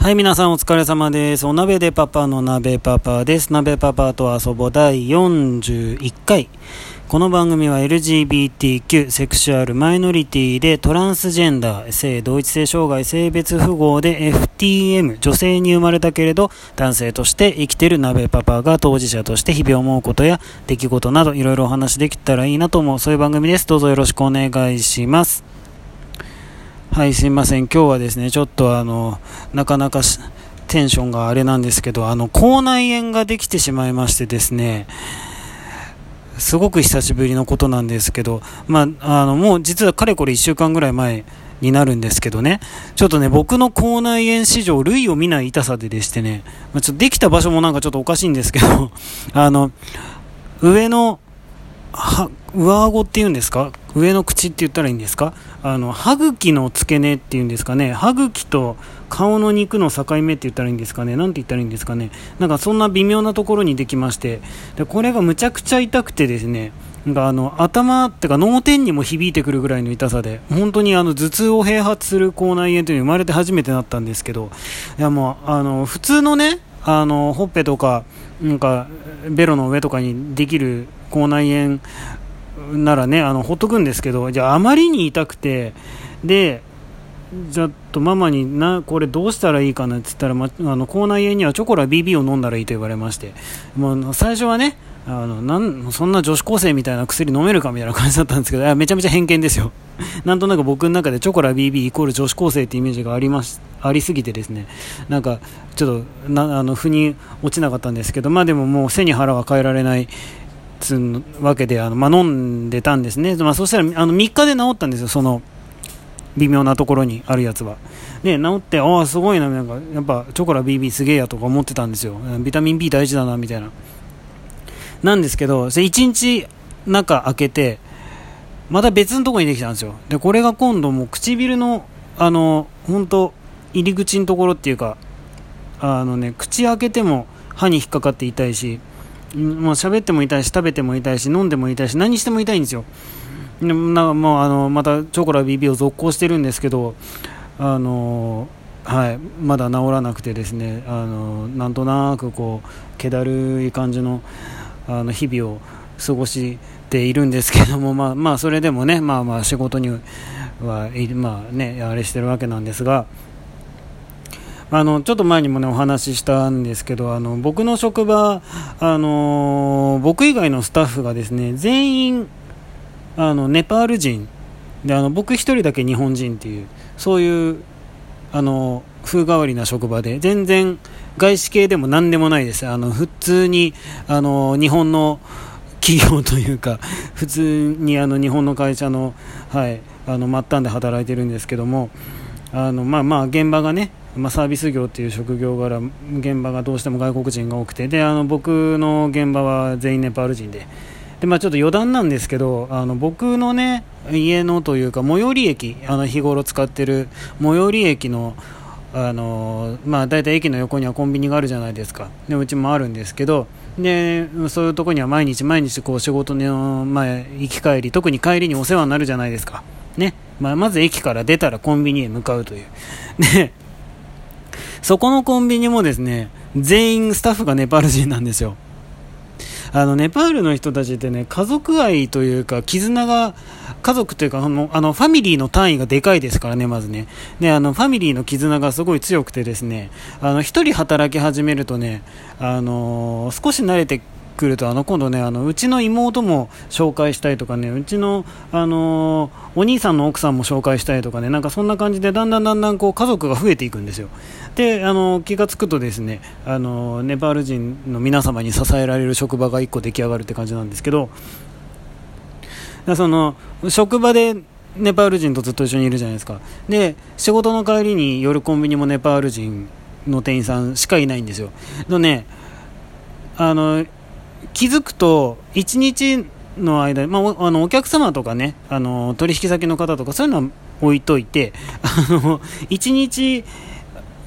はい、皆さんお疲れ様です。お鍋でパパの鍋パパです。鍋パパと遊ぼ第41回。この番組は LGBTQ、セクシュアル、マイノリティでトランスジェンダー、性同一性障害、性別符号で FTM、女性に生まれたけれど男性として生きてる鍋パパが当事者として日々思うことや出来事などいろいろお話できたらいいなと思う、そういう番組です。どうぞよろしくお願いします。はい、すいません。今日はですね、ちょっとあの、なかなかテンションがあれなんですけど、あの、口内炎ができてしまいましてですね、すごく久しぶりのことなんですけど、まあ、あの、もう実はかれこれ1週間ぐらい前になるんですけどね、ちょっとね、僕の口内炎史上、類を見ない痛さででしてね、まあ、ちょっとできた場所もなんかちょっとおかしいんですけど、あの、上の、は、上顎っていうんですか？上の口って言ったらいいんですか？あの、歯茎の付け根っていうんですかね？歯茎と顔の肉の境目って言ったらいいんですかね？なんて言ったらいいんですかね？なんかそんな微妙なところにできまして、で、これがむちゃくちゃ痛くてですね、なんかあの、頭ってか脳天にも響いてくるぐらいの痛さで、本当にあの、頭痛を併発する口内炎というのに生まれて初めてなったんですけど、いやもう、あの、普通のね、あの、ほっぺとか、なんか、ベロの上とかにできる口内炎ならね、あの、ほっとくんですけど、じゃああまりに痛くて、で、ちょっとママにな、これどうしたらいいかな？って言ったら、ま、あの、口内炎にはチョコラ BB を飲んだらいいと言われまして、もう最初はね、あの、なん、そんな女子高生みたいな薬飲めるかみたいな感じだったんですけど、めちゃめちゃ偏見ですよ。なんとなく僕の中でチョコラ BB イコール女子高生ってイメージがあります、ありすぎてですね、なんか、ちょっと、な、あの、腑に落ちなかったんですけど、まあでももう背に腹は変えられない、つうわけで、あの、まあ、飲んでたんですね。まあ、そしたら、あの、3日で治ったんですよ、その、微妙なところにあるやつは。で、治って、ああ、すごいな、なんか、やっぱ、チョコラ BB すげえやとか思ってたんですよ。ビタミン B 大事だな、みたいな。なんですけど、それ1日中開けて、また別のところにできたんですよ。で、これが今度も唇の、あの、本当入り口のところっていうか、あのね、口開けても歯に引っかかって痛いし、もう喋っても痛いし、食べても痛いし、飲んでも痛いし、何しても痛いんですよ。でなもうあのまたチョコラ BB を続行してるんですけど、あのはい、まだ治らなくてですね、あのなんとなくこう気だるい感じのあの日々を過ごしているんですけども、まあ、まあそれでもね、まあ、まあ仕事には、まあね、あれしてるわけなんですが。あのちょっと前にもねお話ししたんですけどあの僕の職場、あの僕以外のスタッフがですね全員あのネパール人であの僕一人だけ日本人っていうそういうあの風変わりな職場で全然外資系でも何でもないです。あの普通にあの日本の企業というか普通にあの日本の会社の,、はい、あの末端で働いてるんですけどもあのまあまあ現場がねまあ、サービス業っていう職業柄現場がどうしても外国人が多くてであの僕の現場は全員ネパール人でで、まあ、ちょっと余談なんですけどあの僕のね家のというか最寄り駅あの日頃使ってる最寄り駅のあのまあ、大体駅の横にはコンビニがあるじゃないですか。でうちもあるんですけど。でそういうとこには毎日毎日こう仕事の前行き帰り特に帰りにお世話になるじゃないですか、ね。まあ、まず駅から出たらコンビニへ向かうという。でそこのコンビニもですね、全員スタッフがネパール人なんですよ。あの、ネパールの人たちってね、家族愛というか、絆が、家族というか、あの、あのファミリーの単位がでかいですからね、まずね。で、あの、ファミリーの絆がすごい強くてですね、あの、1人働き始めるとね、あの少し慣れて来るとあの今度ねあのうちの妹も紹介したいとかねうちの、あのー、お兄さんの奥さんも紹介したいとかねなんかそんな感じでだんだんだんだんこう家族が増えていくんですよ。で、あのー、気がつくとですね、あのー、ネパール人の皆様に支えられる職場が1個出来上がるって感じなんですけどその職場でネパール人とずっと一緒にいるじゃないですか。で仕事の帰りに夜コンビニもネパール人の店員さんしかいないんですよ。のねあの気づくと1日の間、まあ、あのお客様とかねあの取引先の方とかそういうのは置いといてあの1日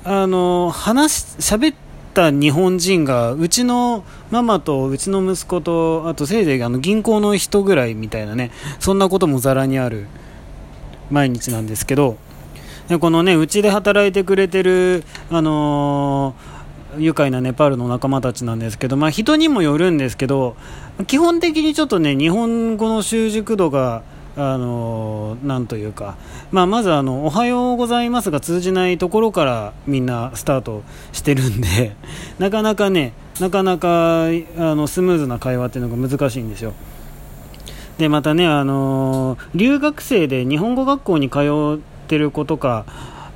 あの話喋った日本人がうちのママとうちの息子とあとせいぜいあの銀行の人ぐらいみたいなねそんなこともざらにある毎日なんですけどでこのねうちで働いてくれてるあのー、愉快なネパールの仲間たちなんですけど、まあ、人にもよるんですけど基本的にちょっとね日本語の習熟度があのなんというか、まあ、まずあの「おはようございます」が通じないところからみんなスタートしてるんで なかなかねなかなかあのスムーズな会話っていうのが難しいんですよ。でまたね、あの留学生で日本語学校に通ってる子とか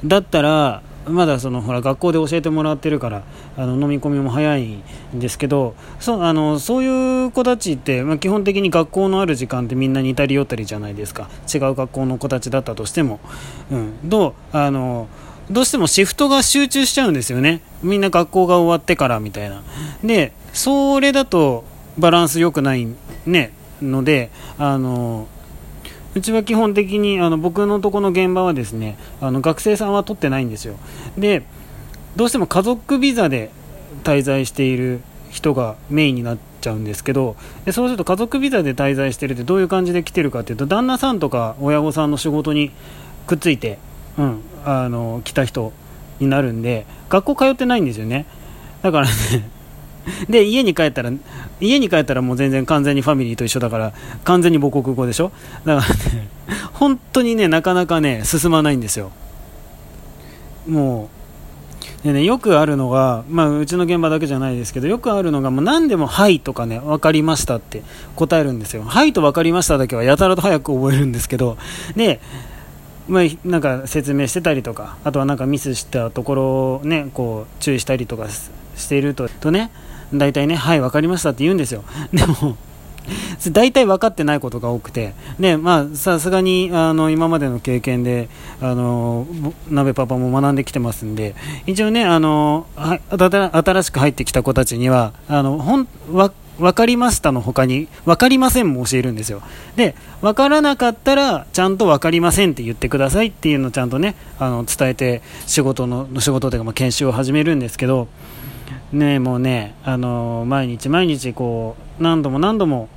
だったらまだそのほら学校で教えてもらってるからあの飲み込みも早いんですけどそあのそういう子たちって、まあ、基本的に学校のある時間ってみんな似たり寄ったりじゃないですか。違う学校の子たちだったとしても、うん、どうあのどうしてもシフトが集中しちゃうんですよね。みんな学校が終わってからみたいな。でそれだとバランス良くないね。のであのうちは基本的にあの僕のとこの現場はですねあの学生さんは取ってないんですよ。でどうしても家族ビザで滞在している人がメインになっちゃうんですけどでそうすると家族ビザで滞在してるってどういう感じで来てるかっていうと旦那さんとか親御さんの仕事にくっついて、うん、あの来た人になるんで学校通ってないんですよね。だからね で、家に帰ったら、家に帰ったらもう全然完全にファミリーと一緒だから、完全に母国語でしょ？だからね、本当にね、なかなかね、進まないんですよ。もう、でね、よくあるのが、まあ、うちの現場だけじゃないですけど、よくあるのが、もう何でも、はいとかね、分かりましたって答えるんですよ。はいと分かりましただけはやたらと早く覚えるんですけど、で、まあ、なんか説明してたりとか、あとはなんかミスしたところをね、こう、注意したりとかしていると、とね、大体ね、はい、分かりましたって言うんですよ。でも、大体分かってないことが多くて、で、まあ、さすがに、あの、今までの経験で、あの、鍋パパも学んできてますんで、一応ね、あの、新しく入ってきた子たちには、あの、ほん、わ、分かりましたの他に、分かりませんも教えるんですよ。で、分からなかったら、ちゃんと分かりませんって言ってくださいっていうのをちゃんとね、あの、伝えて、仕事の、仕事というか、まあ、研修を始めるんですけど、ねもうね、あの毎日毎日こう何度も何度も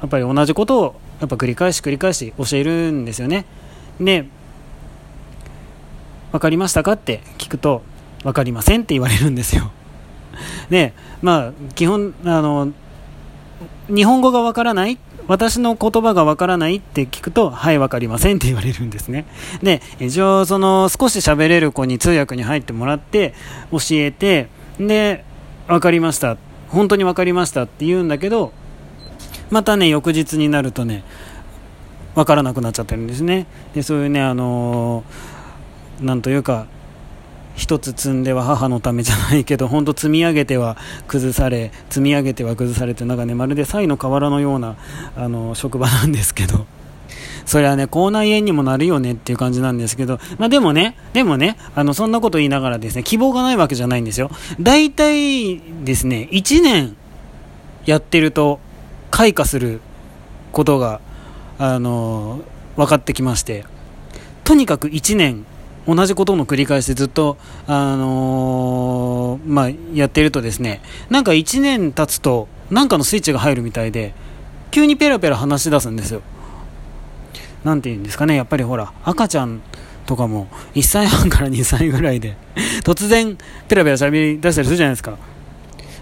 やっぱり同じことをやっぱ繰り返し繰り返し教えるんですよねで分かりましたかって聞くと分かりませんって言われるんですよで まあ基本あの日本語が分からない私の言葉がわからないって聞くと、はい、わかりませんって言われるんですね。で、一応、その、少し喋れる子に通訳に入ってもらって、教えて、で、分かりました。本当に分かりましたって言うんだけどまたね翌日になるとね分からなくなっちゃってるんですね。でそういうねあのー、なんというか一つ積んでは母のためじゃないけど本当積み上げては崩され積み上げては崩されてなんかねまるでサイの河原のようなあの職場なんですけど。それはね、口内炎にもなるよねっていう感じなんですけど、まあでもね、でもね、あの、そんなこと言いながらですね、希望がないわけじゃないんですよ。大体ですね、1年やってると開花することが、あの、分かってきまして、とにかく1年同じことの繰り返しでずっと、あのー、まあ、やってるとですね、なんか1年経つと、なんかのスイッチが入るみたいで、急にペラペラ話し出すんですよ。何て言うんですかね、やっぱりほら、赤ちゃんとかも1歳半から2歳ぐらいで 突然ペラペラ喋り出したりするじゃないですか。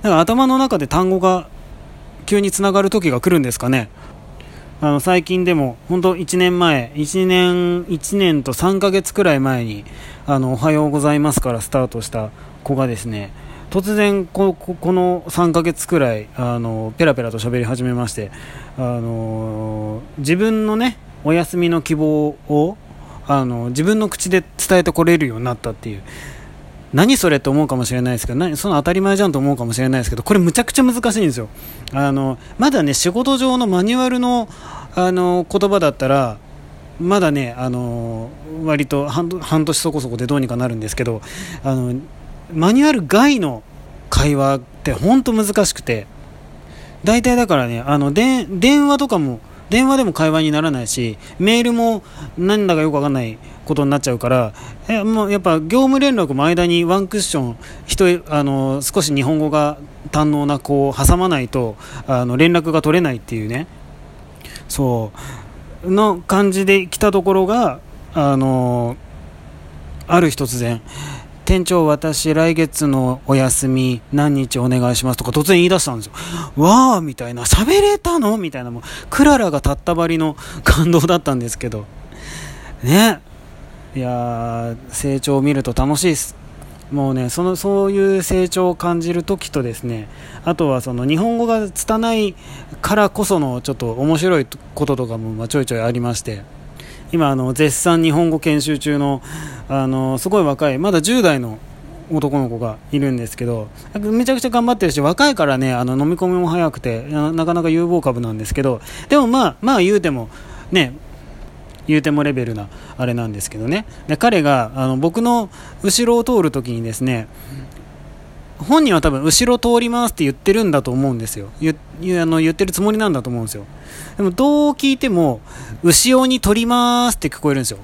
だから頭の中で単語が急につながる時が来るんですかね。あの最近でも本当1年前1年1年と3ヶ月くらい前にあのおはようございますからスタートした子がですね突然ここの3ヶ月くらいあのペラペラと喋り始めましてあの自分のねお休みの希望をあの自分の口で伝えてこれるようになったっていう。何それって思うかもしれないですけど何その当たり前じゃんと思うかもしれないですけどこれむちゃくちゃ難しいんですよ。あのまだね仕事上のマニュアルのあの言葉だったらまだねあの割と半年そこそこでどうにかなるんですけどあのマニュアル外の会話って本当難しくて。大体だからねあの電話とかも電話でも会話にならないしメールもなんだかよくわかんないことになっちゃうからえもうやっぱ業務連絡も間にワンクッション人あの少し日本語が堪能な子を挟まないとあの連絡が取れないっていうね。そう。の感じで来たところがあのある日突然、店長私来月のお休み何日お願いしますとか突然言い出したんですよ。わーみたいな、喋れたのみたいな、もう、クララが立ったばりの感動だったんですけど。ね。いや、成長を見ると楽しいです。もうね、その、そういう成長を感じるときとですね、あとはその日本語が拙いからこそのちょっと面白いこととかもまちょいちょいありまして、今あの絶賛日本語研修中のあのすごい若いまだ10代の男の子がいるんですけどめちゃくちゃ頑張ってるし若いからねあの飲み込みも早くてなかなか有望株なんですけどでもまあまあ言うてもね言うてもレベルなあれなんですけどね。で彼があの僕の後ろを通るときにですね本人は多分後ろ通りますって言ってるんだと思うんですよ。言あの言ってるつもりなんだと思うんですよ。でもどう聞いても後ろに取りますって聞こえるんですよ。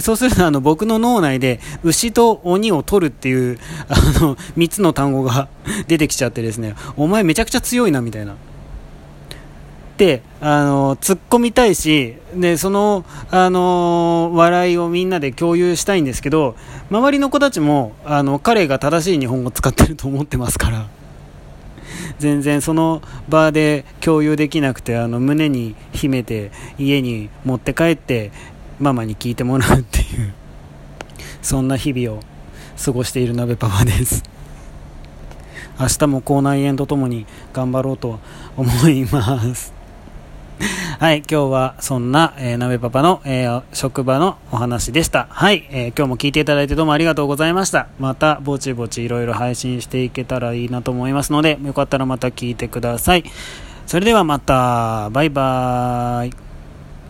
そうするとあの僕の脳内で牛と鬼を取るっていうあの3つの単語が 出てきちゃってですねお前めちゃくちゃ強いなみたいな。あの突っ込みたいしでその、あの笑いをみんなで共有したいんですけど周りの子たちもあの彼が正しい日本語使ってると思ってますから。全然その場で共有できなくてあの胸に秘めて家に持って帰ってママに聞いてもらうっていうそんな日々を過ごしている鍋パパです。明日も口内炎とともに頑張ろうと思います。はい、今日はそんな、えー、鍋パパの、えー、職場のお話でした。はい、えー、今日も聞いていただいてどうもありがとうございました。また、ぼちぼちいろいろ配信していけたらいいなと思いますので、よかったらまた聞いてください。それではまた、バイバーイ。